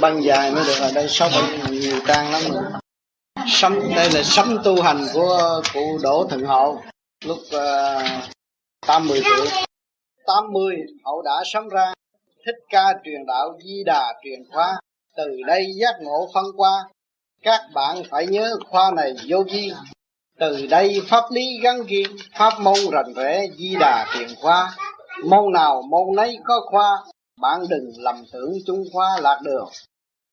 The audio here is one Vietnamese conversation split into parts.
băng dài mới được ở đây sáu nhiều trang lắm rồi. Sấm đây là sấm tu hành của cụ đỗ thượng hậu lúc ờ, tám mươi tuổi. Tám mươi hậu đã sống ra. Thích ca truyền đạo di đà truyền khoa từ đây giác ngộ phân qua. Các bạn phải nhớ khoa này vô vi. Từ đây pháp lý gắn kiên pháp môn rành rẽ di đà truyền khoa môn nào môn nấy có khoa. Bạn đừng lầm tưởng trung khoa lạc đường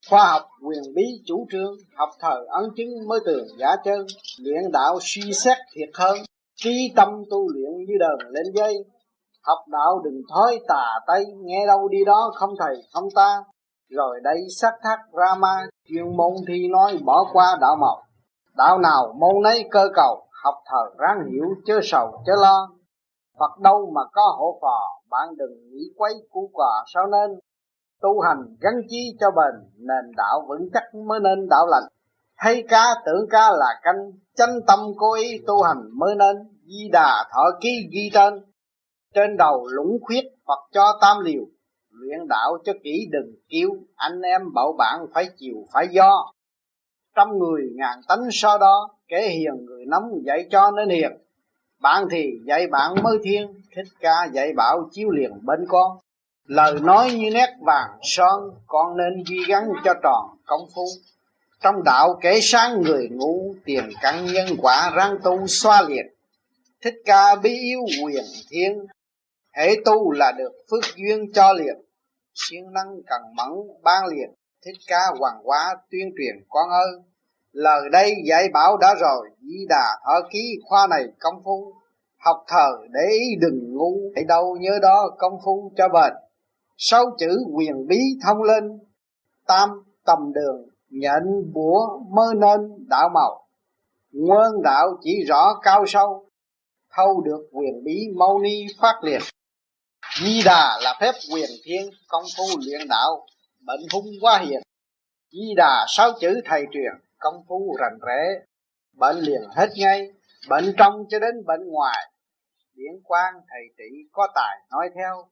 khoa học quyền bí chủ trương, học thời ấn chứng mới tường giả chân, luyện đạo suy xét thiệt hơn trí tâm tu luyện như đờn lên dây. Học đạo đừng thói tà tây nghe đâu đi đó không thầy, không ta. Rồi đây sắc thác rama chuyên môn thi nói bỏ qua đạo mộc đạo nào môn nấy cơ cầu, học thờ ráng hiểu chớ sầu chớ lo. Phật đâu mà có hộ phò, bạn đừng nghĩ quấy cú quà sao nên? Tu hành gắn chí cho bền, nền đạo vững chắc mới nên đạo lành. Hay ca tưởng ca là canh chân tâm cố ý tu hành mới nên di đà thọ ký ghi tên. Trên đầu lũng khuyết Phật cho tam liều, luyện đạo cho kỹ đừng kêu anh em bảo bạn phải chịu, phải do. Trăm người ngàn tánh so đó kẻ hiền người nắm dạy cho nên hiền. Bạn thì dạy bạn mới thiên, thích ca dạy bảo chiếu liền bên con lời nói như nét vàng son con nên ghi gắn cho tròn công phu. Trong đạo kể sáng người ngu tiền căn nhân quả răng tu xoa liệt. Thích ca bí yêu quyền thiên, hễ tu là được phước duyên cho liền. Siêng năng cần mẫn ban liền, thích ca hoàng hóa tuyên truyền con ơi lời đây dạy bảo đã rồi, di đà thở ký khoa này công phu. Học thờ để ý đừng ngu để đâu nhớ đó công phu cho bền sáu chữ quyền bí thông lên. Tam tầm đường nhận bủa mơ nên, đạo màu. Nguyên đạo chỉ rõ cao sâu, thâu được quyền bí mâu ni phát liệt. Di đà là phép quyền thiên, công phu luyện đạo, bệnh hung quá hiền. Di đà sáu chữ thầy truyền, công phu rành rẽ. Bệnh liền hết ngay, bệnh trong cho đến bệnh ngoài. Điển quan thầy trị có tài, nói theo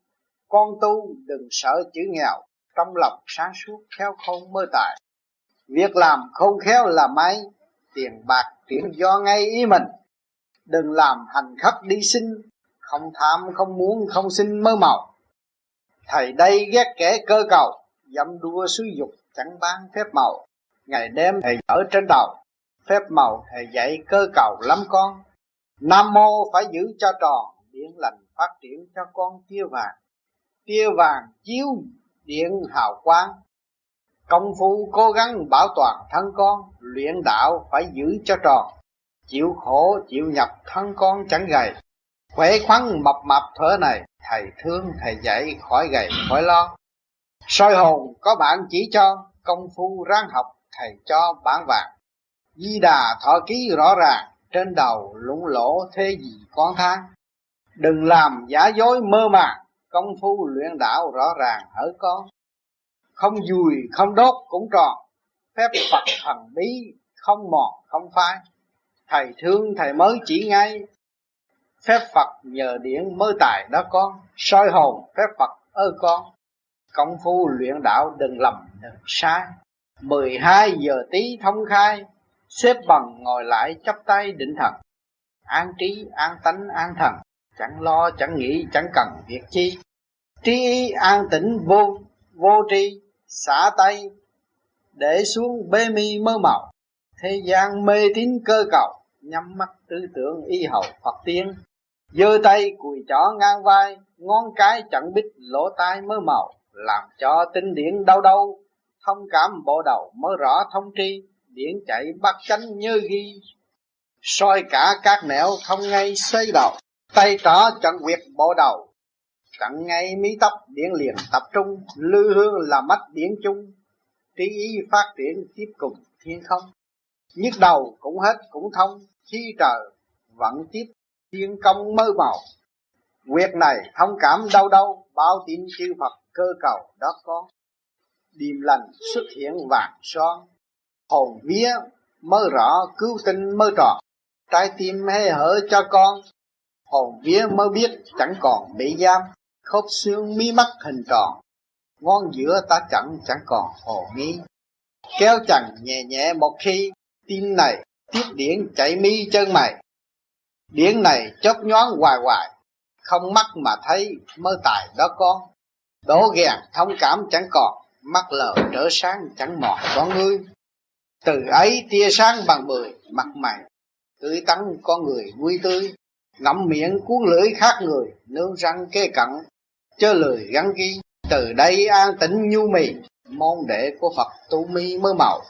con tu đừng sợ chữ nghèo, trong lòng sáng suốt khéo không mơ tài việc làm không khéo là may, tiền bạc chuyển do ngay ý mình. Đừng làm hành khất đi xin, không tham, không muốn, không xin mơ màu thầy đây ghét kẻ cơ cầu dâm đua xúi dục chẳng bán phép màu. Ngày đêm thầy ở trên đầu, phép màu thầy dạy cơ cầu lắm con. Nam mô phải giữ cho tròn, điển lành phát triển cho con chia vàng tia vàng chiếu điện hào quang. Công phu cố gắng bảo toàn thân con, luyện đạo phải giữ cho tròn. Chịu khổ, chịu nhập thân con chẳng gầy. Khỏe khoắn mập mập thở này, thầy thương, thầy dạy khỏi gầy, khỏi lo. Soi hồn có bạn chỉ cho, công phu ráng học, thầy cho bản vàng. Di đà thọ ký rõ ràng, trên đầu lũng lỗ thế gì con than đừng làm giả dối mơ màng công phu luyện đạo rõ ràng ở con. Không dùi, không đốt cũng tròn. Phép phật thần bí, không mòn, không phai. Thầy thương, thầy mới chỉ ngay. Phép phật nhờ điển mới tài đó con. Soi hồn, phép phật ơi con. Công phu luyện đạo đừng lầm, đừng sai. 12 giờ tí thông khai. Xếp bằng ngồi lại chắp tay định thần. An trí, an tánh, an thần. Chẳng lo, chẳng nghĩ, chẳng cần việc chi trí ý an tĩnh vô vô tri, xả tay, để xuống bê mi mơ màu. Thế gian mê tín cơ cầu nhắm mắt tư tưởng y hầu phật tiên. Giơ tay cùi chỏ ngang vai, ngón cái chẳng biết lỗ tai mơ màu, làm cho tinh điển đau đau. Thông cảm bộ đầu mới rõ thông tri, điển chạy bắt chánh như ghi. Soi cả các nẻo không ngay xoay đầu, tay trỏ chẳng quyệt bộ đầu cận ngay mí tóc, điển liền tập trung, lư hương là mắt điển chung. Trí ý phát triển tiếp cùng, thiên không. Nhức đầu cũng hết, cũng thông khi trời vẫn tiếp, thiên công mơ màu. Việc này thông cảm đâu đâu Bao tin chư Phật cơ cầu đó có. Điềm lành xuất hiện vàng son, Hồn vía mơ rõ cứu tinh mơ tròn Trái tim hé hở cho con, Hồn vía mơ biết chẳng còn bị giam. Khớp xương mí mắt hình tròn, ngón giữa ta chẳng chẳng còn hồ nghi. Kéo chẳng nhẹ nhẹ một khi, tim này tiếp điển chảy mi chân mày. Điển này chớp nhoáng hoài hoài, không mắt mà thấy mơ tài đó con. Đổ ghèn thông cảm chẳng còn, mắt lờ trở sáng chẳng mòn có ngươi. Từ ấy tia sáng bằng mười, mặt mày tươi tắn con người vui tươi. Ngậm miệng cuốn lưỡi khác người, nương răng kê cận chớ lời gắn ghi, từ đây an tĩnh nhu mì. Môn đệ của phật tu mi mơ màu.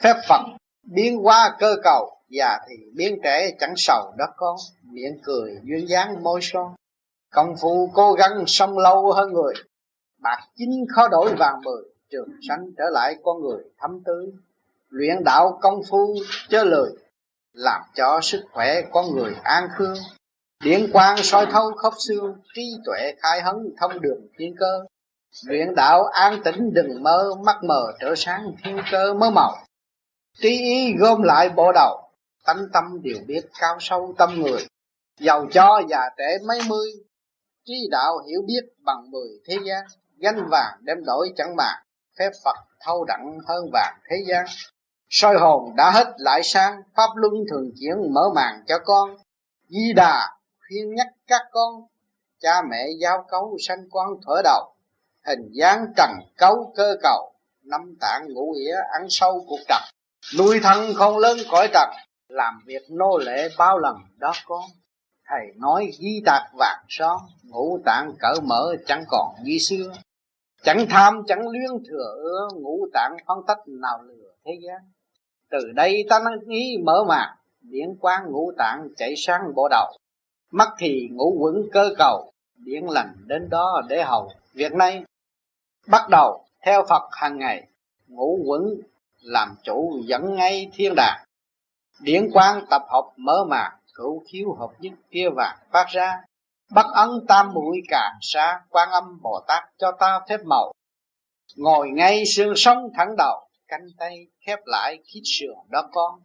Phép phật, biến hóa cơ cầu, già thì biến trẻ chẳng sầu đất con. Miệng cười duyên dáng môi son. Công phu cố gắng sống lâu hơn người. Bạc chính khó đổi vàng mười, trường sanh trở lại con người thấm tươi luyện đạo công phu, chớ lời làm cho sức khỏe con người an khương điện quang soi thấu khớp xương, trí tuệ khai hấn thông đường thiên cơ. Luyện đạo an tĩnh đừng mơ, mắt mờ trở sáng thiên cơ mơ màu. Trí ý gom lại bộ đầu, tánh tâm đều biết cao sâu tâm người. Giàu cho già trẻ mấy mươi, trí đạo hiểu biết bằng mười thế gian. Gánh vàng đem đổi chẳng màng, phép phật thâu đặng hơn vàng thế gian. Soi hồn đã hết lại sang, pháp luân thường chuyển mở màn cho con. Di đà khuyên nhắc các con, cha mẹ giao cấu sanh quan thở đầu, hình dáng trần cấu cơ cầu, năm tạng ngũ nghĩa ăn sâu cuộc trần. Nuôi thân không lớn cõi trần, làm việc nô lệ bao lần đó con. Thầy nói ghi tạc vàng son, ngũ tạng cỡ mở chẳng còn như xưa. Chẳng tham, chẳng luyến thừa ưa, ngũ tạng phân tách nào lừa thế gian. Từ đây ta năng ý mở màn điển quang ngũ tạng chạy sang bộ đầu mắt thì ngũ quẩn cơ cầu, điển lành đến đó để hầu. Việc này bắt đầu theo phật hàng ngày, ngũ quẩn làm chủ dẫn ngay thiên đàng. Điển quang tập hợp mở màn cửu khiếu hợp nhất kia vàng phát ra. Bắt ấn tam mũi cả xa quan âm bồ tát cho ta phép màu. Ngồi ngay xương sống thẳng đầu, cánh tay khép lại khít sườn đó con.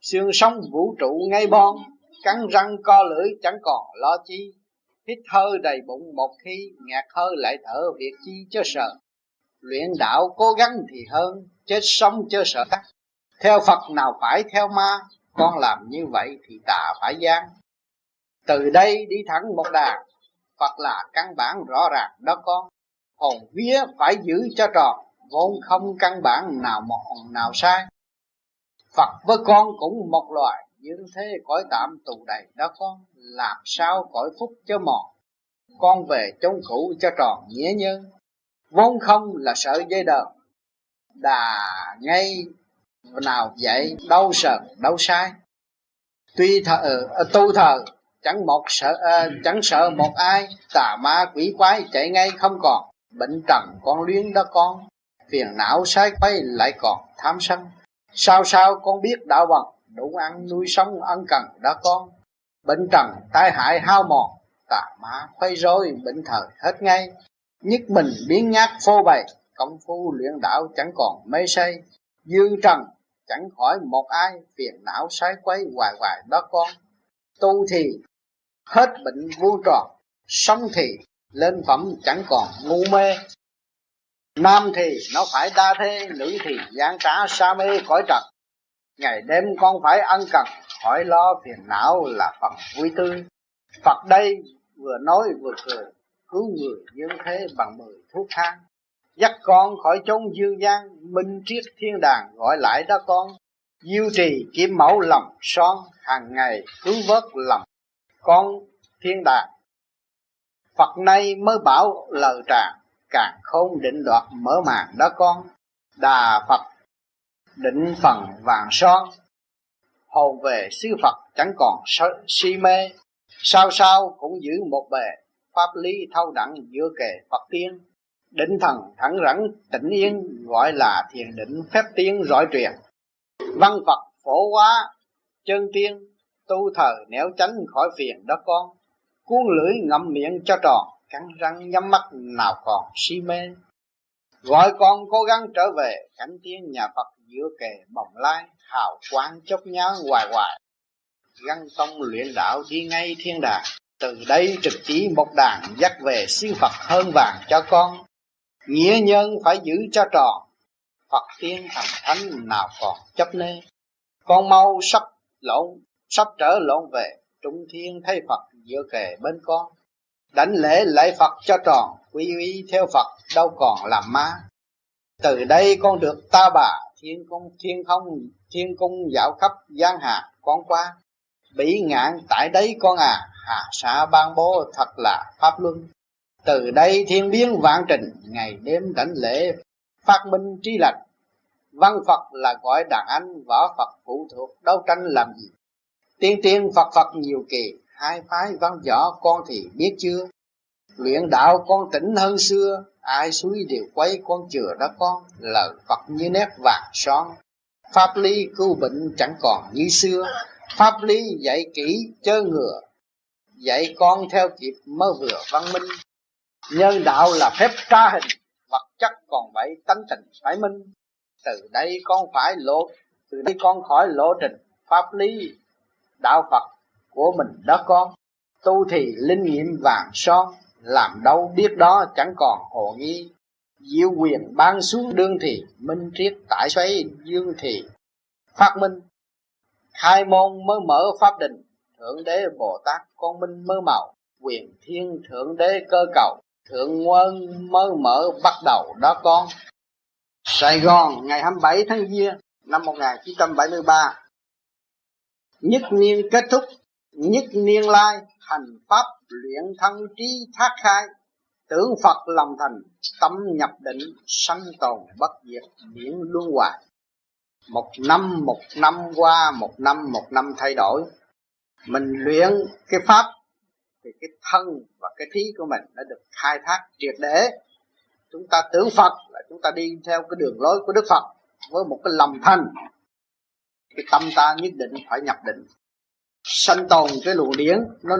Xương sống vũ trụ ngay bon cắn răng co lưỡi chẳng còn lo chi. Hít hơi đầy bụng một khi, ngạt hơi lại thở việc chi cho sợ. Luyện đạo cố gắng thì hơn, chết sống chớ sợ tắt theo phật nào phải theo ma, con làm như vậy thì tà phải gian từ đây đi thẳng một đàn phật là căn bản rõ ràng đó con. Hồn vía phải giữ cho tròn, vốn không căn bản nào mọn nào sai. Phật với con cũng một loài dương thế cõi tạm tù đầy đó con làm sao cõi phúc cho mòn? Con về chống cũ cho tròn nghĩa nhân vốn không là sợ dây đờn đà ngay nào vậy đâu sợ đâu sai. Tuy thờ ờ, tu thờ chẳng một sợ uh, chẳng sợ một ai. Tà ma quỷ quái chạy ngay không còn. Bệnh trần con luyến đó con. Phiền não sai quay lại còn tham sân. Sao sao con biết đạo bằng? Đủ ăn, nuôi sống ân cần đó con. Bệnh trần tai hại, hao mòn, tà ma khuấy rối, bệnh thời hết ngay. Nhất mình biến nhát phô bày, công phu luyện đạo chẳng còn mê say. Dư trần chẳng khỏi một ai, phiền não sái quấy hoài hoài đó con. Tu thì hết bệnh vô tròn sống thì lên phẩm chẳng còn ngu mê. Nam thì nó phải đa thế, nữ thì gian trá sa mê cõi trần ngày đêm con phải ăn cần hỏi lo phiền não là phật vui tươi. Phật đây vừa nói vừa cười, cứu người như thế bằng mười thuốc thang. Dắt con khỏi chốn dương gian, minh triết thiên đàng gọi lại đó con. Diêu trì kiếm mẫu lòng son, hàng ngày cứu vớt lòng con thiên đàng. Phật nay mới bảo lời tràng càng không định đoạt mở màn đó con. Đà phật định phần vàng son. Hồn về sư phật chẳng còn si mê. Sao sao cũng giữ một bề pháp lý thâu đẳng giữa kề phật tiên. Định thần thẳng rắn tĩnh yên gọi là thiền định phép tiên giỏi truyền. Văn phật phổ hóa, chân tiên, tu thờ néo tránh khỏi phiền đó con. Cuốn lưỡi ngậm miệng cho tròn, cắn răng nhắm mắt nào còn si mê. Gọi con cố gắng trở về cảnh tiên nhà phật giữa kề bồng lai, hào quang chốc nhá, hoài hoài. Găng tông luyện đạo đi ngay thiên đàng, từ đây trực chỉ một đàn dắt về siêu phật hơn vàng cho con. Nghĩa nhân phải giữ cho tròn, Phật tiên thần thánh nào còn chấp nê. Con mau sắp lộn, sắp trở lộn về, trung thiên thấy Phật giữa kề bên con. Đánh lễ lạy Phật cho tròn, quy y theo Phật đâu còn làm má từ đây con được ta bà thiên cung, thiên không, thiên cung dạo khắp giang hà, con qua. Bị ngạn tại đấy con à hà xã ban bố thật là pháp luân. Từ đây thiên biến vạn trình, ngày đêm đảnh lễ, phát minh trí lành. Văn phật là gọi đàn anh, võ phật phụ thuộc, đấu tranh làm gì? Tiên tiên phật phật nhiều kỳ, hai phái văn võ con thì biết chưa? Luyện đạo con tỉnh hơn xưa ai suối đều quay con chừa đó con lợn phật như nét vàng son. Pháp lý cứu bệnh chẳng còn như xưa. Pháp lý dạy kỹ chớ ngừa. Dạy con theo kịp mới vừa văn minh. Nhân đạo là phép tra hình, vật chất còn vậy tánh tình phải minh. Từ đây con phải lộ, từ đây con khỏi lộ trình pháp lý đạo phật của mình đó con. Tu thì linh nghiệm vàng son làm đâu biết đó, chẳng còn hồ nghi. Diệu quyền ban xuống đương thì, minh triết tải xoáy, dương thì phát minh. Khai môn mới mở pháp đình, thượng đế bồ tát con minh mơ màu. Quyền thiên thượng đế cơ cầu, thượng quân mới mở bắt đầu đó con. Sài Gòn, ngày 27 tháng Giêng năm 1973 Nhất niên kết thúc, Nhất niên lai, Hành pháp luyện thân trí thác khai, Tưởng Phật lòng thành, Tâm nhập định, Sanh tồn bất diệt, miễn luân hoài. Một năm một năm qua, Một năm một năm thay đổi. Mình luyện cái pháp, Thì cái thân và cái trí của mình Đã được khai thác triệt để. Chúng ta tưởng Phật là chúng ta đi theo cái đường lối của Đức Phật với một cái lòng thành. Cái tâm ta nhất định phải nhập định. Sanh tồn cái luồng điển, nó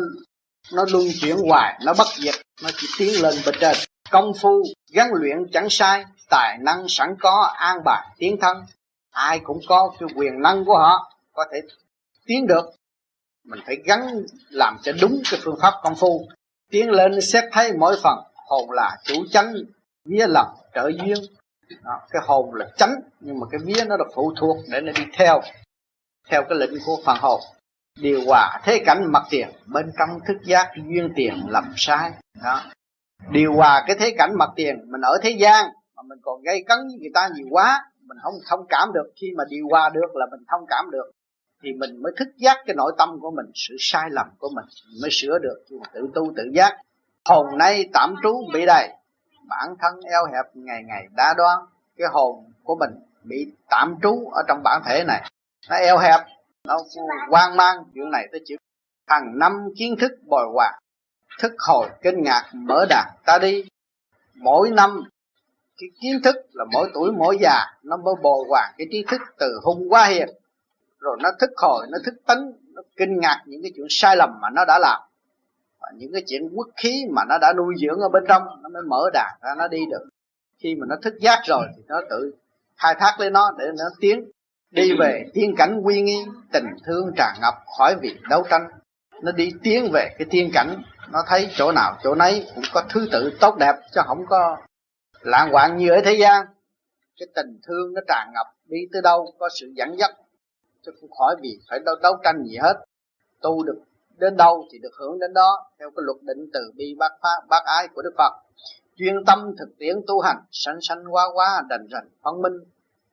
nó luân chuyển hoài nó bất diệt nó chỉ tiến lên bên trên. Công phu gắn luyện chẳng sai tài năng sẵn có an bài tiến thân. Ai cũng có cái quyền năng của họ có thể tiến được. Mình phải gắn làm cho đúng cái phương pháp công phu. Tiến lên xét thấy mỗi phần hồn là chủ chánh vía lập trợ duyên. Đó, cái hồn là chánh nhưng mà cái vía nó là phụ thuộc để nó đi theo theo cái lệnh của phần hồn điều hòa thế cảnh mặt tiền, bên trong thức giác duyên tiền làm sai. Đó. Điều hòa cái thế cảnh mặt tiền, mình ở thế gian mà mình còn gây cấn với người ta nhiều quá, mình không, thông cảm được. Khi mà điều hòa được là mình thông cảm được, thì mình mới thức giác cái nội tâm của mình, sự sai lầm của mình mới sửa được. Tự tu tự giác. Hồn nay tạm trú bị đầy, bản thân eo hẹp ngày ngày đa đoan, cái hồn của mình bị tạm trú ở trong bản thể này. Nó eo hẹp nó hoang mang, chuyện này tới chịu hàng năm kiến thức bồi hòa, thức hồi kinh ngạc mở đàn ta đi. Mỗi năm, cái kiến thức là mỗi tuổi, mỗi già, nó mới bồi hòa cái trí thức từ hung qua hiền rồi nó thức hồi, nó thức tấn nó kinh ngạc những cái chuyện sai lầm mà nó đã làm. Và những cái chuyện quốc khí mà nó đã nuôi dưỡng ở bên trong, nó mới mở đàn ra, nó đi được. Khi mà nó thức giác rồi thì nó tự khai thác lên nó để nó tiến đi về tiên cảnh quy nghi tình thương tràn ngập khỏi vì đấu tranh. Nó đi tiến về cái tiên cảnh nó thấy chỗ nào chỗ nấy cũng có thứ tự tốt đẹp chứ không có lạng hoạn như ở thế gian. Cái tình thương nó tràn ngập đi tới đâu có sự dẫn dắt chứ không khỏi vì phải đấu, đấu tranh gì hết. Tu được đến đâu thì được hưởng đến đó theo cái luật định từ bi bác pháp bác ái của đức phật. Chuyên tâm thực tiễn tu hành sanh sanh quá quá đành rành phân minh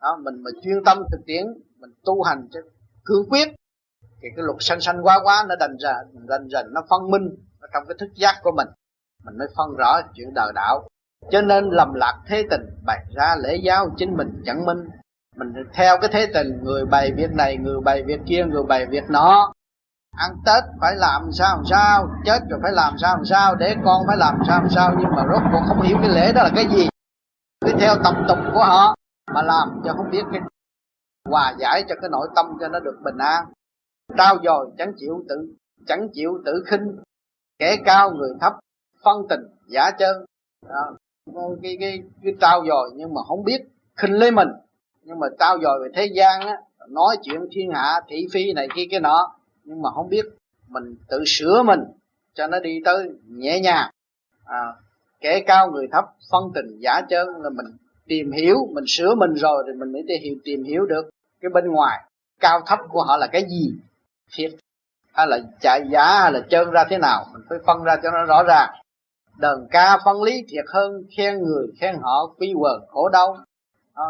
đó, mình mà chuyên tâm thực tiễn mình tu hành cho cương quyết thì cái luật sanh sanh quá quá nó đành ra dần dần nó phân minh ở trong cái thức giác của mình. Mình mới phân rõ chuyện đời đạo. Cho nên lầm lạc thế tình bày ra lễ giáo chính mình chẳng minh. Mình theo cái thế tình người bày việc này người bày việc kia người bày việc nó ăn tết phải làm sao làm sao chết rồi phải làm sao làm sao để con phải làm sao làm sao nhưng mà rốt cuộc không hiểu cái lễ đó là cái gì. Cứ theo tập tục của họ mà làm cho không biết cái hòa giải cho cái nội tâm cho nó được bình an. Trao dồi chẳng chịu tự chẳng chịu tự khinh. Kẻ cao người thấp phân tình giả chân. Đó. cái cái cái trao dồi nhưng mà không biết khinh lấy mình. Nhưng mà trao dồi về thế gian á nói chuyện thiên hạ thị phi này kia cái nọ. Nhưng mà không biết mình tự sửa mình cho nó đi tới nhẹ nhàng. À, kẻ cao người thấp phân tình giả chơn là mình tìm hiểu, mình sửa mình rồi thì mình mới tìm tìm hiểu được cái bên ngoài. Cao thấp của họ là cái gì? Thiệt hay là chạy giá hay là trơn ra thế nào? Mình phải phân ra cho nó rõ ràng. Đờn ca phân lý thiệt hơn khen người, khen họ quy quần khổ đau.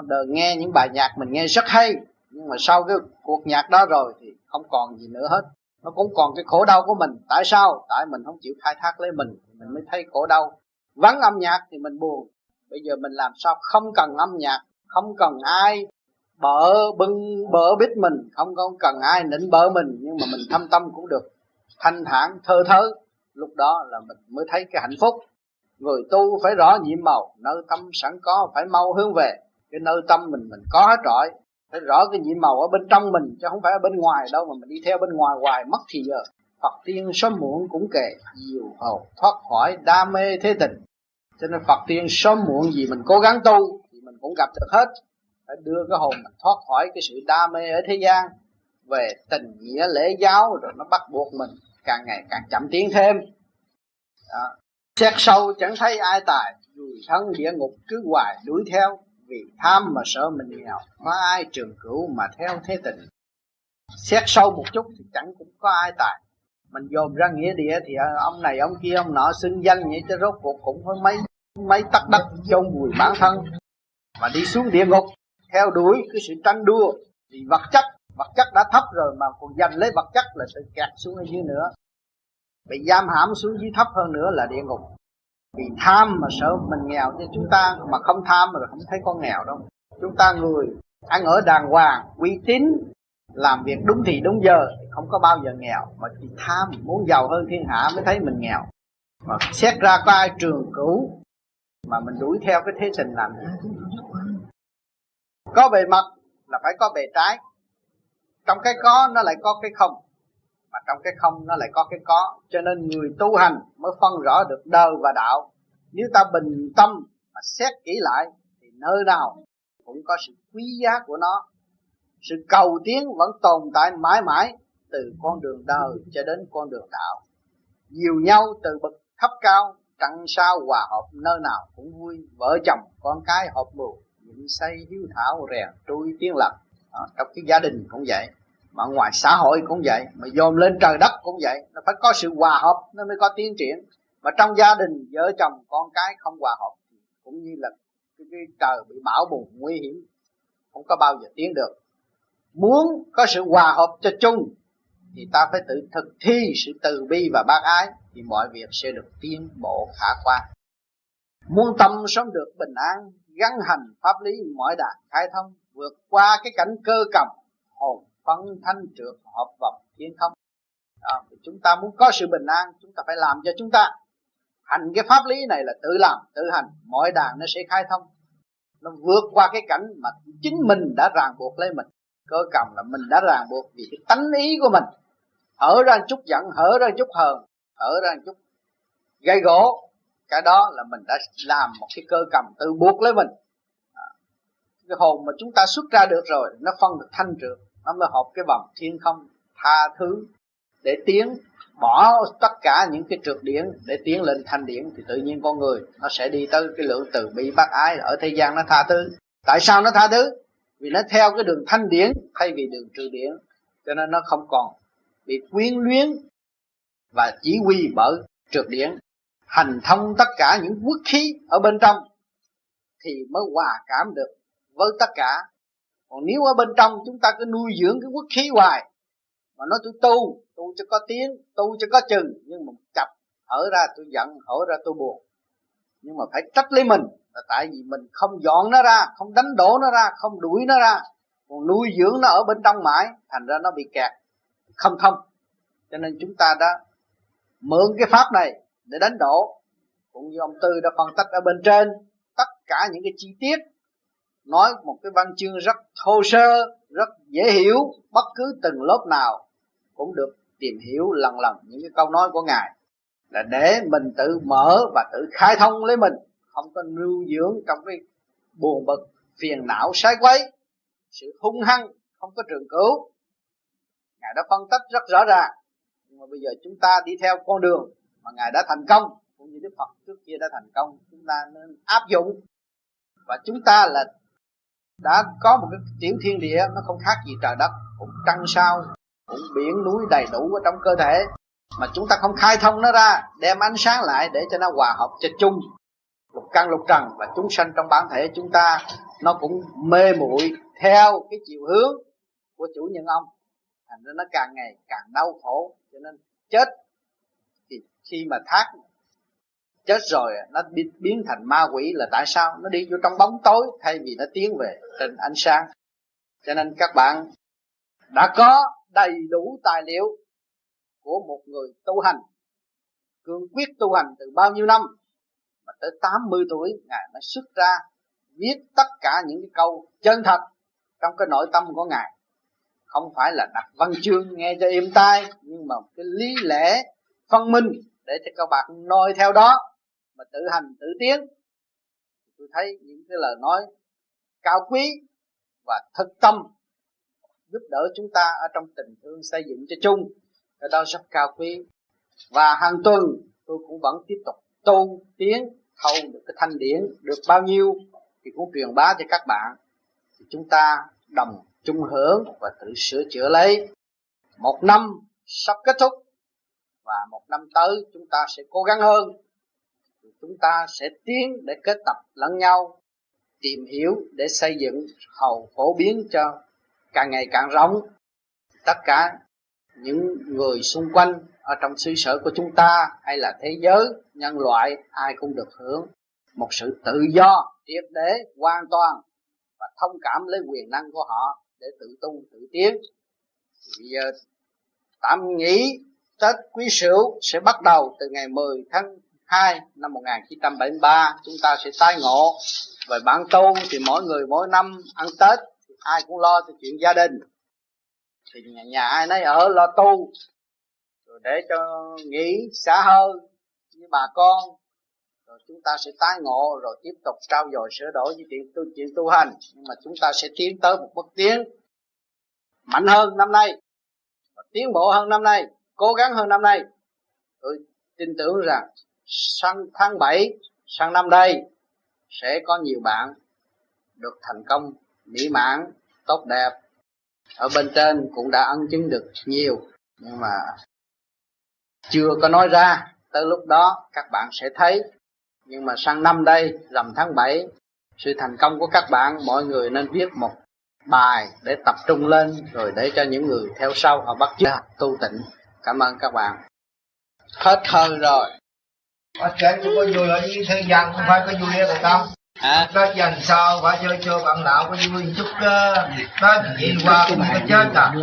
Đờn nghe những bài nhạc mình nghe rất hay, nhưng mà sau cái cuộc nhạc đó rồi thì không còn gì nữa hết. Nó cũng còn cái khổ đau của mình. Tại sao? Tại mình không chịu khai thác lấy mình mình mới thấy khổ đau. Vắng âm nhạc thì mình buồn bây giờ mình làm sao không cần âm nhạc, không cần ai bỡ bưng, bỡ biết mình, không có cần ai nịnh bỡ mình, nhưng mà mình thâm tâm cũng được. Thanh thản, thơ thớ, lúc đó là mình mới thấy cái hạnh phúc. Người tu phải rõ nhiệm màu, nơi tâm sẵn có phải mau hướng về. Cái nơi tâm mình mình có hết rồi, phải rõ cái nhiệm màu ở bên trong mình, chứ không phải ở bên ngoài đâu, mà mình đi theo bên ngoài hoài mất thì giờ. Phật tiên sớm muộn cũng kệ diều hầu thoát khỏi đam mê thế tình cho nên Phật tiên sớm muộn gì mình cố gắng tu thì mình cũng gặp được hết. Phải đưa cái hồn mình thoát khỏi cái sự đam mê ở thế gian, về tình nghĩa lễ giáo, rồi nó bắt buộc mình càng ngày càng chậm tiến thêm. Đó. xét sâu chẳng thấy ai tài, dù thân địa ngục cứ hoài đuổi theo, vì tham mà sợ mình nghèo, có ai trường cửu mà theo thế tình. Xét sâu một chút thì chẳng cũng có ai tài mình dồn ra nghĩa địa thì à, ông này, ông kia, ông nọ xưng danh vậy cho rốt cuộc cũng có mấy mấy tắc đất chôn vùi bản thân. Mà đi xuống địa ngục, theo đuổi cái sự tranh đua, thì vật chất vật chất đã thấp rồi mà còn giành lấy vật chất là tự kẹt xuống ở dưới nữa. Bị giam hãm xuống dưới thấp hơn nữa là địa ngục. Vì tham mà sợ mình nghèo chứ chúng ta mà không tham mà không thấy con nghèo đâu. Chúng ta người ăn ở đàng hoàng, uy tín làm việc đúng thì đúng giờ, không có bao giờ nghèo, mà chỉ tham, muốn giàu hơn thiên hạ mới thấy mình nghèo. Mà xét ra có ai trường cửu mà mình đuổi theo cái thế tình làm gì có bề mặt là phải có bề trái. Trong cái có, nó lại có cái không. Mà trong cái không, nó lại có cái có. Cho nên người tu hành mới phân rõ được đời và đạo. Nếu ta bình tâm mà xét kỹ lại, thì nơi nào cũng có sự quý giá của nó sự cầu tiến vẫn tồn tại mãi mãi từ con đường đời cho đến con đường đạo. Nhiều nhau từ bậc thấp cao tặng sao hòa hợp nơi nào cũng vui vợ chồng con cái hợp mưu những xây hiếu thảo rèn trui tiến lập. À, trong cái gia đình cũng vậy mà ngoài xã hội cũng vậy mà dồn lên trời đất cũng vậy nó phải có sự hòa hợp nó mới có tiến triển. Mà trong gia đình vợ chồng con cái không hòa hợp cũng như là cái, cái trời bị bão bùng nguy hiểm không có bao giờ tiến được muốn có sự hòa hợp cho chung thì ta phải tự thực thi sự từ bi và bác ái thì mọi việc sẽ được tiến bộ khả quan. Muốn tâm sống được bình an gắn hành pháp lý mọi đạt khai thông vượt qua cái cảnh cơ cầm hồn phân thanh trượt hợp vọng thiên không à, chúng ta muốn có sự bình an chúng ta phải làm cho chúng ta. Hành cái pháp lý này là tự làm tự hành mọi đàn nó sẽ khai thông. Nó vượt qua cái cảnh mà chính mình đã ràng buộc lấy mình cơ cầm là mình đã ràng buộc vì cái tánh ý của mình. Hở ra chút giận hở ra chút hờn hở ra chút gây gỗ. Cái đó là mình đã làm một cái cơ cầm tự buộc lấy mình. À, cái hồn mà chúng ta xuất ra được rồi nó phân được thanh trượt nó mới hợp cái vòng thiên không tha thứ để tiến bỏ tất cả những cái trượt điển để tiến lên thanh điển thì tự nhiên con người nó sẽ đi tới cái lượng từ bi bác ái ở thế gian nó tha thứ. Tại sao nó tha thứ? Vì nó theo cái đường thanh điển thay vì đường trừ điển, cho nên nó không còn bị quyến luyến và chỉ huy bởi trượt điển. Hành thông tất cả những quốc khí ở bên trong thì mới hòa cảm được với tất cả. Còn nếu ở bên trong chúng ta cứ nuôi dưỡng cái quốc khí hoài, mà nói tôi tu tu cho có tiếng, tu cho có chừng, nhưng mà chập, hở ra tôi giận, hở ra tôi buồn. Nhưng mà phải trách lấy mình là tại vì mình không dọn nó ra, không đánh đổ nó ra, không đuổi nó ra. Còn nuôi dưỡng nó ở bên trong mãi, thành ra nó bị kẹt. Không thông. Cho nên chúng ta đã mượn cái pháp này để đánh đổ. Cũng như ông tư đã phân tích ở bên trên, tất cả những cái chi tiết, nói một cái văn chương rất thô sơ, rất dễ hiểu, bất cứ từng lớp nào cũng được tìm hiểu lần lần những cái câu nói của ngài. Là để mình tự mở và tự khai thông lấy mình không có nuôi dưỡng trong cái buồn bực, phiền não, sai quấy. Sự hung hăng, không có trường cứu. Ngài đã phân tích rất rõ ràng. Nhưng mà bây giờ chúng ta đi theo con đường mà ngài đã thành công, cũng như Đức Phật trước kia đã thành công, chúng ta nên áp dụng. Và chúng ta là đã có một cái tiểu thiên địa, nó không khác gì trời đất, cũng trăng sao, cũng biển núi đầy đủ ở trong cơ thể. Mà chúng ta không khai thông nó ra, đem ánh sáng lại để cho nó hòa hợp cho chung lục căn, lục trần và chúng sanh trong bản thể chúng ta, nó cũng mê muội theo cái chiều hướng của chủ nhân ông. Thành ra nó càng ngày càng đau khổ, cho nên chết thì khi mà thác chết rồi, nó biến thành ma quỷ là tại sao? Nó đi vô trong bóng tối thay vì nó tiến về trên ánh sáng. Cho nên các bạn đã có đầy đủ tài liệu của một người tu hành, cương quyết tu hành từ bao nhiêu năm? Mà tới 80 tuổi, ngài mới xuất ra, viết tất cả những cái câu chân thật trong cái nội tâm của ngài. Không phải là đặt văn chương nghe cho êm tai, nhưng mà cái lý lẽ phân minh để cho các bạn noi theo đó mà tự hành, tự tiến. Tôi thấy những cái lời nói cao quý và thực tâm giúp đỡ chúng ta ở trong tình thương xây dựng cho chung. Cái đó rất cao quý. Và hàng tuần tôi cũng vẫn tiếp tục tu tiến thâu được cái thanh điển được bao nhiêu, thì cũng truyền bá cho các bạn. Thì chúng ta đồng chung hưởng và tự sửa chữa lấy. Một năm sắp kết thúc và một năm tới chúng ta sẽ cố gắng hơn. Chúng ta sẽ tiến để kết tập lẫn nhau, tìm hiểu để xây dựng hầu phổ biến cho càng ngày càng rộng. Tất cả những người xung quanh ở trong xứ sở của chúng ta hay là thế giới, nhân loại, ai cũng được hưởng một sự tự do, triệt để, hoàn toàn và thông cảm lấy quyền năng của họ để tự tu, tự tiến. Bây giờ, tạm nghỉ Tết Quý Sửu sẽ bắt đầu từ ngày 10 tháng 2 năm 1973 chúng ta sẽ tái ngộ về bản tu thì mỗi người mỗi năm ăn Tết ai cũng lo cho chuyện gia đình thì nhà, nhà ai nấy ở lo tu rồi để cho nghỉ xã hơn với bà con. Rồi chúng ta sẽ tái ngộ rồi tiếp tục trao dồi sửa đổi với chuyện tu chuyện tu hành. Nhưng mà chúng ta sẽ tiến tới một bước tiến mạnh hơn năm nay và tiến bộ hơn năm nay cố gắng hơn năm nay. Tôi tin tưởng rằng sang tháng 7 sang năm đây sẽ có nhiều bạn được thành công mỹ mãn tốt đẹp ở bên trên cũng đã ân chứng được nhiều, nhưng mà chưa có nói ra. Tới lúc đó các bạn sẽ thấy. Nhưng mà sang năm đây, rằm tháng 7 sự thành công của các bạn, mọi người nên viết một bài để tập trung lên, rồi để cho những người theo sau họ bắt chước. Tu tịnh, cảm ơn các bạn. Hết hơi rồi. Ở trên cũng có vui ở thế gian cũng phải có vui ở không? À. Tết dần sau phải chơi chơi bạn đạo có vui chút cơ Tết đi qua cũng có chết à.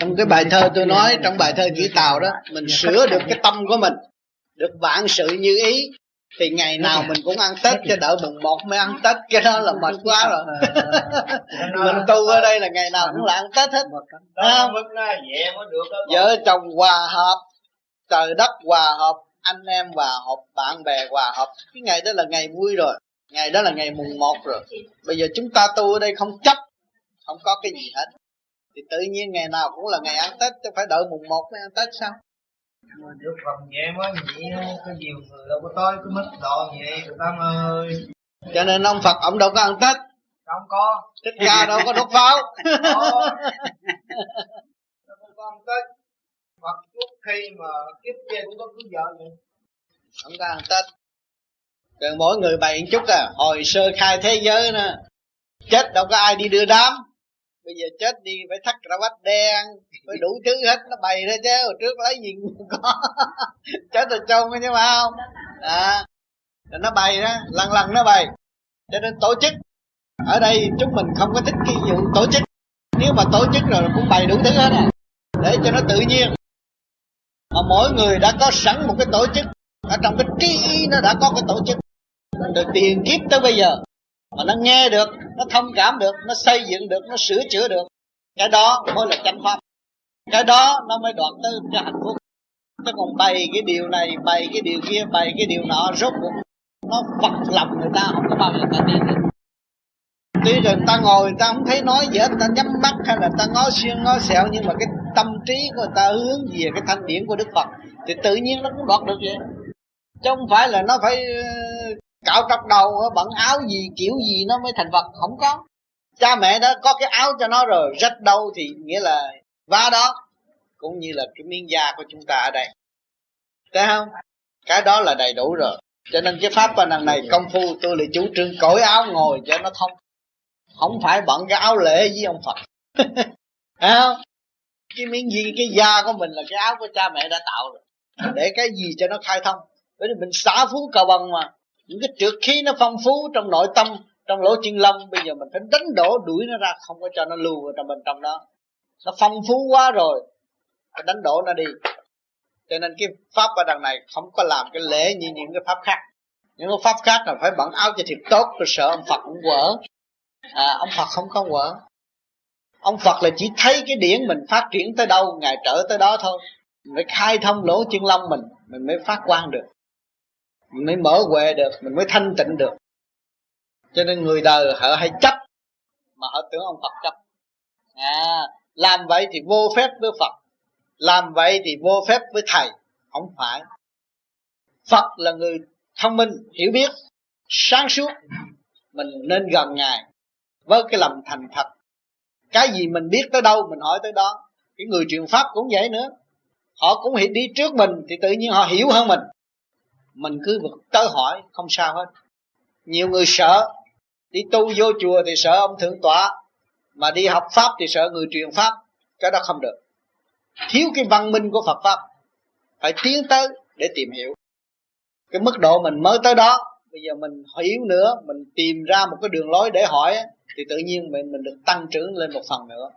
trong cái bài thơ tôi nói trong bài thơ chữ tàu đó mình sửa được cái tâm của mình được vạn sự như ý thì ngày nào mình cũng ăn tết cho đỡ mùng một mới ăn tết. Cái đó là mệt quá rồi. Mình tu ở đây là ngày nào cũng là ăn tết hết. Đó mất nó vậy mới được đó vợ chồng hòa hợp trời đất hòa hợp anh em hòa hợp bạn bè hòa hợp. Cái ngày đó là ngày vui rồi. Ngày đó là ngày mùng một rồi. Bây giờ chúng ta tu ở đây không chấp không có cái gì hết. Thì tự nhiên ngày nào cũng là ngày ăn tết chứ phải đợi mùng một mới ăn tết sao? Được phần nhẹ mới vậy có nhiều người đâu có tới cái mức độ vậy tụi tâm ơi. Cho nên ông phật ông đâu có ăn tết. Không có. Thích ca đâu có đốt pháo. Không có ăn tết Phật trước khi mà kiếp kia cũng có cưới vợ vậy? Ông ta ăn tết. Rồi mỗi người bày một chút à. Hồi sơ khai thế giới nè, chết đâu có ai đi đưa đám. Bây giờ chết đi phải thắt ra vách đen, phải đủ thứ hết, nó bày ra chứ. Hồi trước lấy gì cũng có. Chết rồi trông chứ mà không? À rồi nó bày đó, lần lần nó bày. Cho nên tổ chức. Ở đây chúng mình không có thích cái vụ tổ chức. Nếu mà tổ chức rồi cũng bày đủ thứ hết à. Để cho nó tự nhiên mà mỗi người đã có sẵn một cái tổ chức. Ở trong cái trí nó đã có cái tổ chức. Từ tiền kiếp tới bây giờ. Mà nó nghe được, nó thông cảm được, nó xây dựng được, nó sửa chữa được. Cái đó mới là chánh pháp. Cái đó nó mới đoạt tới cái hạnh phúc. Chứ còn bày cái điều này, bày cái điều kia, bày cái điều nọ, rốt cuộc nó phật lòng người ta, không có bao giờ ta tin được tuy rằng ta ngồi người ta không thấy nói gì hết, ta nhắm mắt hay là ta ngó xuyên ngó sẹo nhưng mà cái tâm trí của người ta hướng về cái thanh điển của đức phật, thì tự nhiên nó cũng đoạt được vậy. Chứ không phải là nó phải ờ, cạo trọc đầu ờ, bận áo gì, kiểu gì nó mới thành Phật, không có. Cha mẹ đã có cái áo cho nó rồi, rách đâu thì nghĩa là vá đó, cũng như là cái miếng da của chúng ta ở đây. Thấy không? Cái đó là đầy đủ rồi. Cho nên cái pháp năng này công phu, tôi lại chủ trương cởi áo ngồi cho nó thông không phải bận cái áo lễ với ông phật. À, cái miếng gì cái da của mình là cái áo của cha mẹ đã tạo rồi. Để cái gì cho nó khai thông. Bởi vì mình xả phú cầu bằng mà. Những cái trượt khí nó phong phú trong nội tâm trong lỗ chân lông bây giờ mình phải đánh đổ đuổi nó ra. Không có cho nó lưu vào trong bên trong đó. Nó phong phú quá rồi. Phải đánh đổ nó đi. Cho nên cái pháp ở đằng này không có làm cái lễ như những cái pháp khác. Những cái pháp khác là phải bận áo cho thiệt tốt rồi sợ ông phật cũng quở à, ông phật không có quở. Ông phật là chỉ thấy cái điển mình phát triển tới đâu ngài trở tới đó thôi. Mình phải khai thông lỗ chân lông mình mình mới phát quan được. Mình mới mở huệ được mình mới thanh tịnh được. Cho nên người đời họ hay chấp mà họ tưởng ông phật chấp. À làm vậy thì vô phép với phật làm vậy thì vô phép với thầy. Không phải. Phật là người thông minh hiểu biết sáng suốt. Mình nên gần ngài với cái lòng thành thật. Cái gì mình biết tới đâu, mình hỏi tới đó. Cái người truyền pháp cũng vậy nữa. Họ cũng hiện đi trước mình thì tự nhiên họ hiểu hơn mình. Mình cứ vượt tới hỏi, không sao hết. Nhiều người sợ. Đi tu vô chùa thì sợ ông thượng tọa. Mà đi học pháp thì sợ người truyền pháp. Cái đó không được. Thiếu cái văn minh của Phật pháp. Phải tiến tới để tìm hiểu. Cái mức độ mình mới tới đó, bây giờ mình hiểu nữa, mình tìm ra một cái đường lối để hỏi thì tự nhiên mình mình được tăng trưởng lên một phần nữa.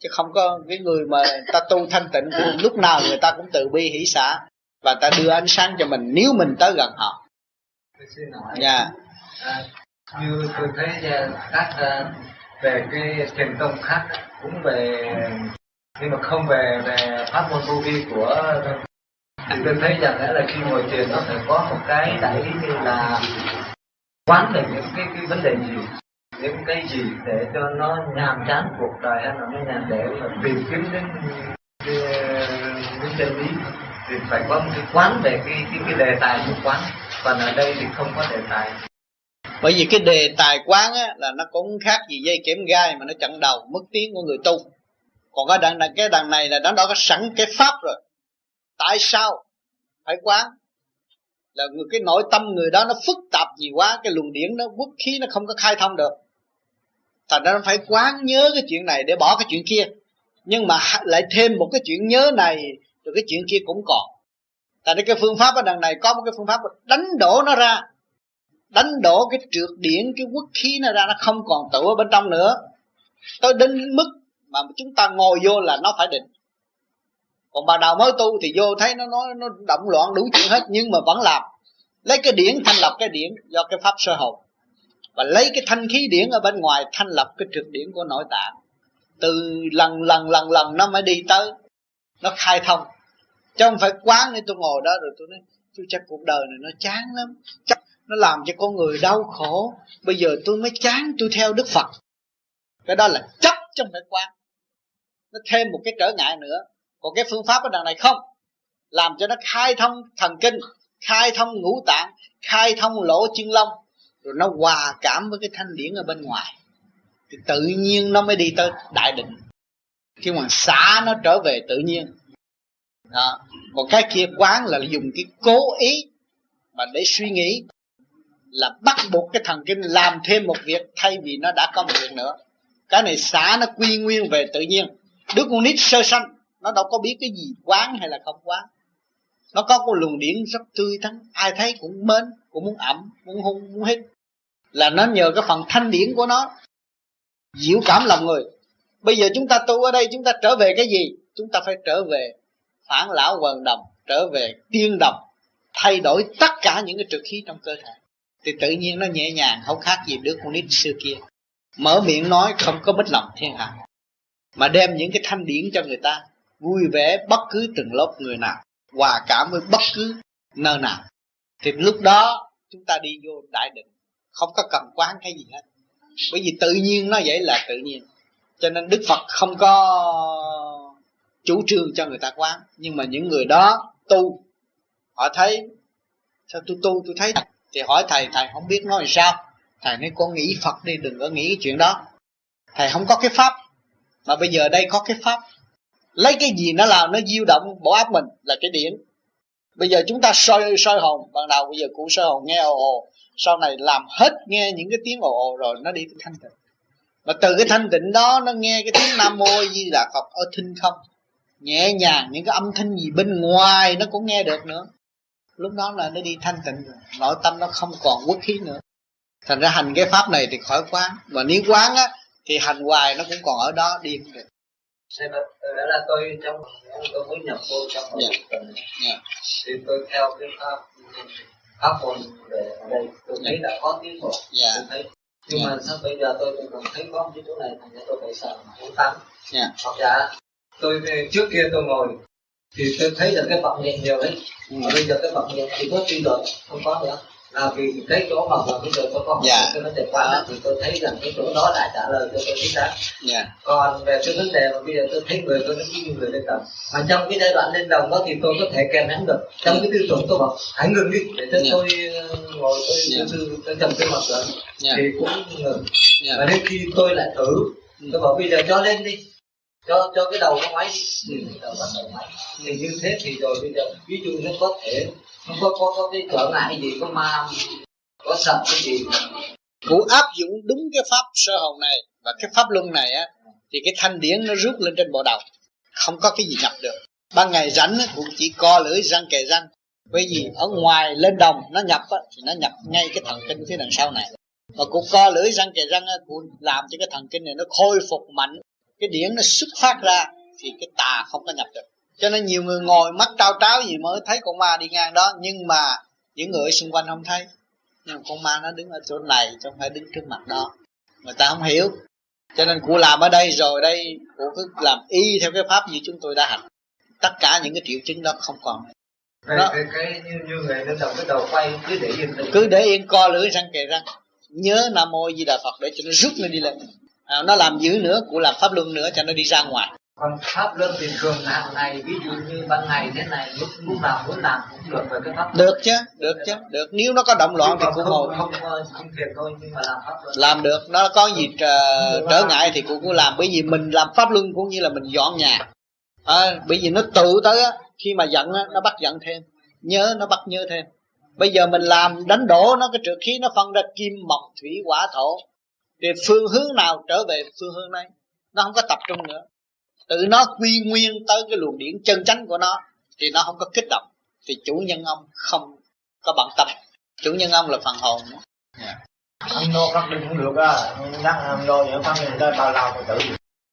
Chứ không có cái người mà ta tu thanh tịnh lúc nào người ta cũng từ bi hỷ xã và ta đưa ánh sáng cho mình nếu mình tới gần họ. Dạ. À, như tôi thấy các uh, về cái thiền tông khác cũng về nhưng mà không về về pháp môn vô vi của thì tôi thấy rằng là khi ngồi thiền nó phải có một cái đại ý như là quán về những cái, cái vấn đề gì những cái gì để cho nó nhàm chán cuộc đời hay là nó nhàm để mà tìm kiếm đến cái, cái chân lý thì phải có một cái quán về cái cái, cái đề tài của quán. Còn ở đây thì không có đề tài. Bởi vì cái đề tài quán á, là nó cũng khác gì dây kém gai mà nó chặn đầu mất tiếng của người tu. Còn cái đằng này cái đằng này là nó đã có sẵn cái pháp rồi. Tại sao phải quán? Là người cái nội tâm người đó nó phức tạp gì quá cái luồng điển nó quốc khí nó không có khai thông được thành ra nó phải quán nhớ cái chuyện này để bỏ cái chuyện kia. Nhưng mà lại thêm một cái chuyện nhớ này, rồi cái chuyện kia cũng còn. Tại nên cái phương pháp ở đằng này, có một cái phương pháp đánh đổ nó ra. Đánh đổ cái trượt điển cái quốc khí nó ra, nó không còn tụ ở bên trong nữa. Tới đến mức mà chúng ta ngồi vô là nó phải định. Còn bà nào mới tu thì vô thấy nó nói nó động loạn đủ chuyện hết, nhưng mà vẫn làm. Lấy cái điển thanh lập cái điển do cái pháp sơ hồn và lấy cái thanh khí điển ở bên ngoài, thanh lập cái trực điển của nội tạng. Từ lần lần lần lần nó mới đi tới, nó khai thông. Chứ không phải quán nên tôi ngồi đó rồi tôi nói, tôi chắc cuộc đời này nó chán lắm. Chắc nó làm cho con người đau khổ. Bây giờ tôi mới chán, tôi theo đức phật. Cái đó là chấp chứ không phải quán. Nó thêm một cái trở ngại nữa. Còn cái phương pháp ở đằng này không. Làm cho nó khai thông thần kinh, khai thông ngũ tạng, khai thông lỗ chân lông rồi nó hòa cảm với cái thanh điển ở bên ngoài. Thì tự nhiên nó mới đi tới đại định. Khi mà xả nó trở về tự nhiên. Đó. còn cái kia quán là dùng cái cố ý mà để suy nghĩ là bắt buộc cái thần kinh làm thêm một việc thay vì nó đã có một việc nữa. Cái này xả nó quy nguyên về tự nhiên. Đứa con nít sơ sanh, nó đâu có biết cái gì, quán hay là không quán. Nó có cái luồng điển rất tươi tắn ai thấy cũng mến, cũng muốn ẩm, muốn hung, muốn hít là nó nhờ cái phần thanh điển của nó diệu cảm lòng người. Bây giờ chúng ta tu ở đây, chúng ta trở về cái gì? Chúng ta phải trở về phản lão quần đồng, trở về tiên đồng, thay đổi tất cả những cái trực khí trong cơ thể. Thì tự nhiên nó nhẹ nhàng, không khác gì đứa con nít xưa kia. Mở miệng nói, không có bất lòng thiên hạ. Mà đem những cái thanh điển cho người ta, vui vẻ bất cứ từng lớp người nào, hòa cảm với bất cứ nơi nào. Thì lúc đó, chúng ta đi vô đại định không có cần quán cái gì hết. Bởi vì tự nhiên nó vậy là tự nhiên. Cho nên đức phật không có chủ trương cho người ta quán. Nhưng mà những người đó tu, họ thấy, sao tôi tu, tôi thấy thì hỏi thầy thầy không biết nói sao? Thầy nói con nghĩ phật đi, đừng có nghĩ cái chuyện đó. Thầy không có cái pháp. Mà bây giờ đây có cái pháp. Lấy cái gì nó làm, nó diêu động bộ óc mình là cái điển. Bây giờ chúng ta soi soi hồn. Ban đầu bây giờ cũng soi hồn, nghe ồ ồ sau này làm hết nghe những cái tiếng ồ ồ rồi nó đi thanh tịnh. Mà từ cái thanh tịnh đó nó nghe cái tiếng nam mô di đà phật ở thinh không. Nhẹ nhàng những cái âm thanh gì bên ngoài nó cũng nghe được nữa. Lúc đó là nó đi thanh tịnh rồi nội tâm nó không còn quốc khí nữa. Thành ra hành cái pháp này thì khỏi quán. Mà nếu quán á thì hành hoài nó cũng còn ở đó đi không được. Đó là tôi trong tôi mới nhập vô trong một yeah. tuần yeah. thì tôi theo cái pháp pháp môn về ở đây tôi thấy đã có tiến bộ yeah. tôi thấy nhưng yeah. mà sao bây giờ tôi còn thấy có cái chỗ này thành ra tôi phải sợ uống tắm yeah. hoặc là tôi trước kia tôi ngồi thì tôi thấy là cái vọng niệm nhiều đấy ừ. mà bây giờ cái vọng niệm thì có đi rồi không có nữa là vì cái chỗ mà bây giờ tôi có dạ. cái vấn đề quan đó. thì tôi thấy rằng cái chỗ đó lại trả lời cho tôi chính xác dạ. còn về cái vấn đề mà bây giờ tôi thấy người tôi nó như người lên đồng mà trong cái giai đoạn lên đồng đó thì tôi có thể kèm nén được trong cái tư tưởng tôi bảo hãy ngừng đi để cho dạ. tôi ờ, ngồi tôi dạ. tôi, tôi trầm tư mặt rồi dạ. thì cũng ngừng dạ. và đến khi tôi lại thử ừ. tôi bảo bây giờ cho lên đi cho cho cái đầu nó máy đi thì đầu bắt đầu máy thì như thế thì rồi bây giờ ví dụ nó có thể không có có, có cái trở ngại gì có ma có sợ cái gì. Cũng áp dụng đúng cái pháp sơ hồn này và cái pháp luân này á thì cái thanh điển nó rút lên trên bộ đầu. Không có cái gì nhập được. Ban ngày rảnh cũng chỉ co lưỡi răng kề răng. Bởi vì ở ngoài lên đồng nó nhập á, thì nó nhập ngay cái thần kinh phía đằng sau này. Và cũng co lưỡi răng kề răng á, cũng làm cho cái thần kinh này nó khôi phục mạnh. Cái điển nó xuất phát ra thì cái tà không có nhập được cho nên nhiều người ngồi mắt trao tráo gì mới thấy con ma đi ngang đó nhưng mà những người xung quanh không thấy. Nhưng mà con ma nó đứng ở chỗ này chứ không phải đứng trước mặt đó. Người ta không hiểu. Cho nên cụ làm ở đây rồi đây cụ cứ làm y theo cái pháp như chúng tôi đã hành. Tất cả những cái triệu chứng đó không còn. Đó. cái, cái như, như người lên đầu cái đầu quay cứ để yên cứ để yên co lưỡi răng kề răng. Nhớ nam mô di đà phật để cho nó rút nó đi lên. À, nó làm dữ nữa cụ làm pháp luân nữa cho nó đi ra ngoài còn pháp luân thì thường hàng ngày ví dụ như ban ngày thế này lúc lúc nào muốn làm cũng được về cái pháp được chứ được chứ được. Nếu nó có động loạn thì cũng ngồi không không thiền thôi nhưng mà làm pháp luân. Làm được. Nó có gì uh, trở ngại thì cũng cũng làm. Bởi vì mình làm pháp luân cũng như là mình dọn nhà. À, bởi vì nó tự tới á, khi mà giận á, nó bắt giận thêm. Nhớ nó bắt nhớ thêm. Bây giờ mình làm đánh đổ nó cái trượt khí nó phân ra kim mộc thủy hỏa thổ. Thì phương hướng nào trở về phương hướng này nó không có tập trung nữa tự nó quy nguyên tới cái luồng điển chân chánh của nó thì nó không có kích động. Thì chủ nhân ông không có bận tâm. Chủ nhân ông là phần hồn. Nữa yeah. ăn no phát đinh không được á. Nhắc ăn no vậy phát đinh tới bao lâu tự.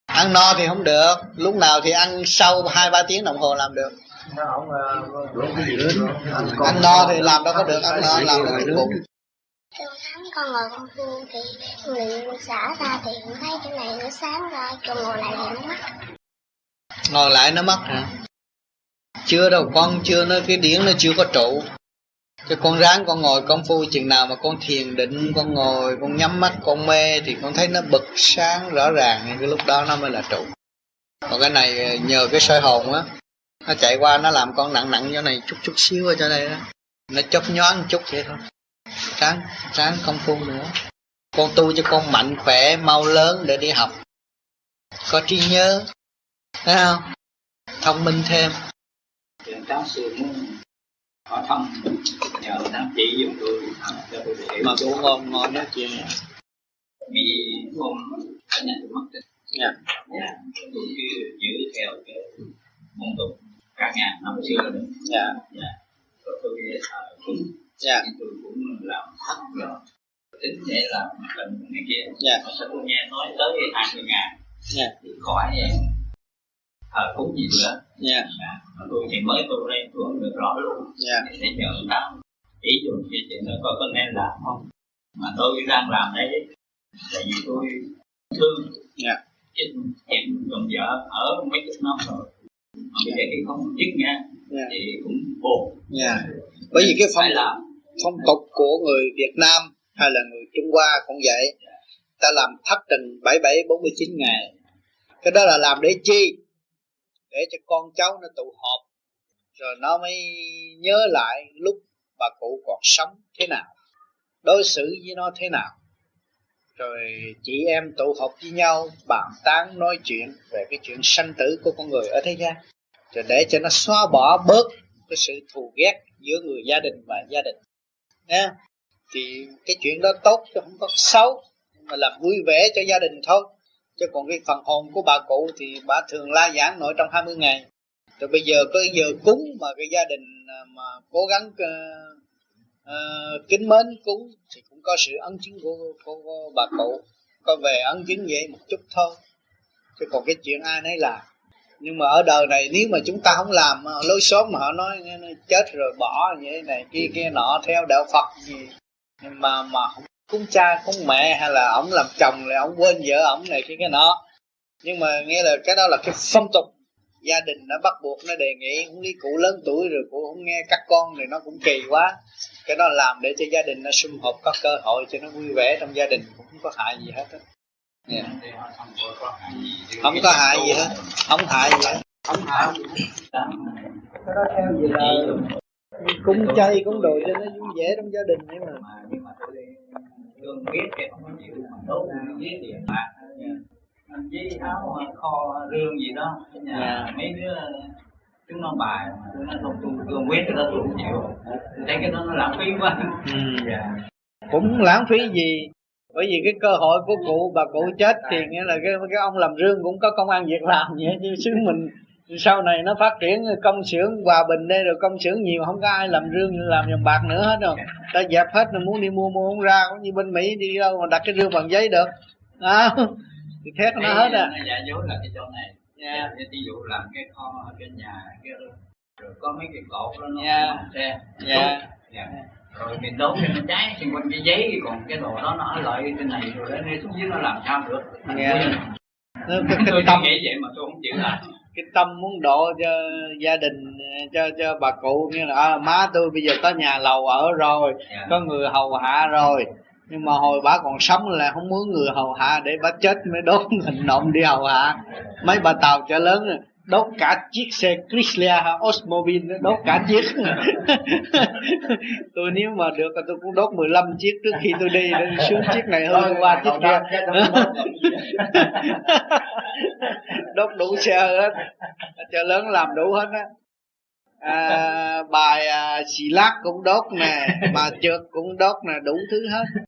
Ăn no thì không được. Lúc nào thì ăn sau hai ba tiếng đồng hồ làm được. Ăn no thì làm đâu có được. Ăn no làm được. Bụng Tôi sáng con ngồi con phu thì nguyện xả ra thì cũng thấy chỗ này nó sáng ra, còn ngồi lại thì nó mất ngồi lại nó mất hả? Chưa đâu, con chưa nó cái điển nó chưa có trụ. Cho con ráng con ngồi công phu, chừng nào mà con thiền định, con ngồi, con nhắm mắt, con mê thì con thấy nó bật sáng rõ ràng cái lúc đó nó mới là trụ. Còn cái này, nhờ cái soi hồn á, nó chạy qua, nó làm con nặng nặng chỗ này chút chút xíu ở chỗ đây đó. Nó chớp nhoáng chút vậy thôi. Sáng sáng công phu nữa. Con tu cho con mạnh khỏe, mau lớn để đi học. Có trí nhớ thấy không? Thông minh thêm. Cháu sư muốn hỏi thăm nhờ thám chỉ dùng tôi cho tôi hiểu. Mà cô ngon ngon nói chuyện vì hôm cả nhà tôi mất tích. Dạ. Dạ. Tôi cứ giữ theo cái phong tục. Cả nhà năm xưa đó dạ. Dạ. Rồi tôi thờ cúng dạ. Tôi cũng làm thất rồi. Tính để làm bệnh này kia. Dạ. Tôi nghe nói tới hai mươi ngàn? Dạ. Thì khỏi thờ cúng gì nữa. Yeah. à, tôi thì mới tu đây tôi không được rõ luôn. Yeah. để nhờ đạo ý dùng cho chuyện đó coi có nên làm không. Mà tôi đang làm đấy. Tại vì tôi thương. Yeah. chuyện chồng vợ ở mấy chục năm rồi. Mà bây giờ thì không chức nha. Yeah. thì cũng buồn. Yeah. bởi vì cái phong làm. phong tục của người Việt Nam hay là người Trung Hoa cũng vậy. Ta làm thất trình bảy bảy bốn mươi chín ngày. Cái đó là làm để chi để cho con cháu nó tụ họp, rồi nó mới nhớ lại lúc bà cụ còn sống thế nào, đối xử với nó thế nào. Rồi chị em tụ họp với nhau, bàn tán, nói chuyện về cái chuyện sanh tử của con người ở thế gian. Rồi để cho nó xóa bỏ bớt cái sự thù ghét giữa người gia đình và gia đình. Nha. Thì cái chuyện đó tốt chứ không có xấu mà làm vui vẻ cho gia đình thôi chứ còn cái phần hồn của bà cụ thì bà thường la giảng nội trong 20 ngày. Rồi bây giờ có giờ cúng mà cái gia đình à, mà cố gắng uh, uh, kính mến cúng thì cũng có sự ấn chứng của, của, của bà cụ. Có về ấn chứng vậy một chút thôi. Chứ còn cái chuyện ai nấy làm. Nhưng mà ở đời này nếu mà chúng ta không làm ờ, lối xóm mà họ nói chết rồi bỏ như thế này kia kia nọ theo đạo Phật gì. Nhưng mà mà không cúng cha cúng mẹ hay là ông làm chồng lại ông quên vợ ông này kia cái nọ. Nhưng mà nghe là cái đó là cái phong tục gia đình nó bắt buộc nó đề nghị. Không lý cụ lớn tuổi rồi cụ không nghe các con thì nó cũng kỳ quá. Cái đó làm để cho gia đình nó sum họp có cơ hội cho nó vui vẻ trong gia đình cũng không có hại gì hết á. Yeah. không có hại gì hết. Không hại gì hết. Không hại gì hết. Cái đó theo gì là cúng chay cúng đồ cho nó vui vẻ trong gia đình ấy mà thương biết cái không có chịu mà đốt với tiền bạc với áo kho rương gì đó. Nhà yeah. mấy đứa chúng nó bài mà tôi nói không tôi cương quyết đó tôi không chịu. Thấy cái đó nó lãng phí quá. Ừ. yeah. cũng lãng phí gì? Bởi vì cái cơ hội của cụ bà cụ chết thì nghĩa là cái cái ông làm rương cũng có công ăn việc làm vậy chứ xứ mình sau này nó phát triển công xưởng hòa bình đây rồi công xưởng nhiều không có ai làm rương làm dòng bạc nữa hết rồi. Ta dẹp hết rồi muốn đi mua mua không ra cũng như bên mỹ đi đâu mà đặt cái rương bằng giấy được. À, thì thét nó hết à. Nó giả dối là cái chỗ này. Yeah. ví dụ làm cái kho ở trên nhà cái rồi có mấy cái cột đó nó yeah. xe. Yeah. yeah. rồi mình đốt thì nó cháy xung quanh cái giấy còn cái đồ đó nó ở lại trên này rồi nó xuống dưới nó làm sao được. Yeah. cái, cái, tôi tâm nghĩ vậy mà tôi không chịu làm cái tâm muốn độ cho gia đình cho cho bà cụ như là à, má tôi bây giờ có nhà lầu ở rồi yeah. có người hầu hạ rồi nhưng mà hồi bà còn sống là không muốn người hầu hạ để bà chết mới đốt hình nộm đi hầu hạ mấy bà tàu chợ lớn đốt cả chiếc xe Chrysler Osmobile đốt cả chiếc. Tôi nếu mà được thì tôi cũng đốt 15 chiếc trước khi tôi đi để xuống chiếc này hơn qua chiếc kia. đốt đủ xe hết chợ lớn làm đủ hết á. À, bài à, xì lát cũng đốt nè bà trượt cũng đốt nè đủ thứ hết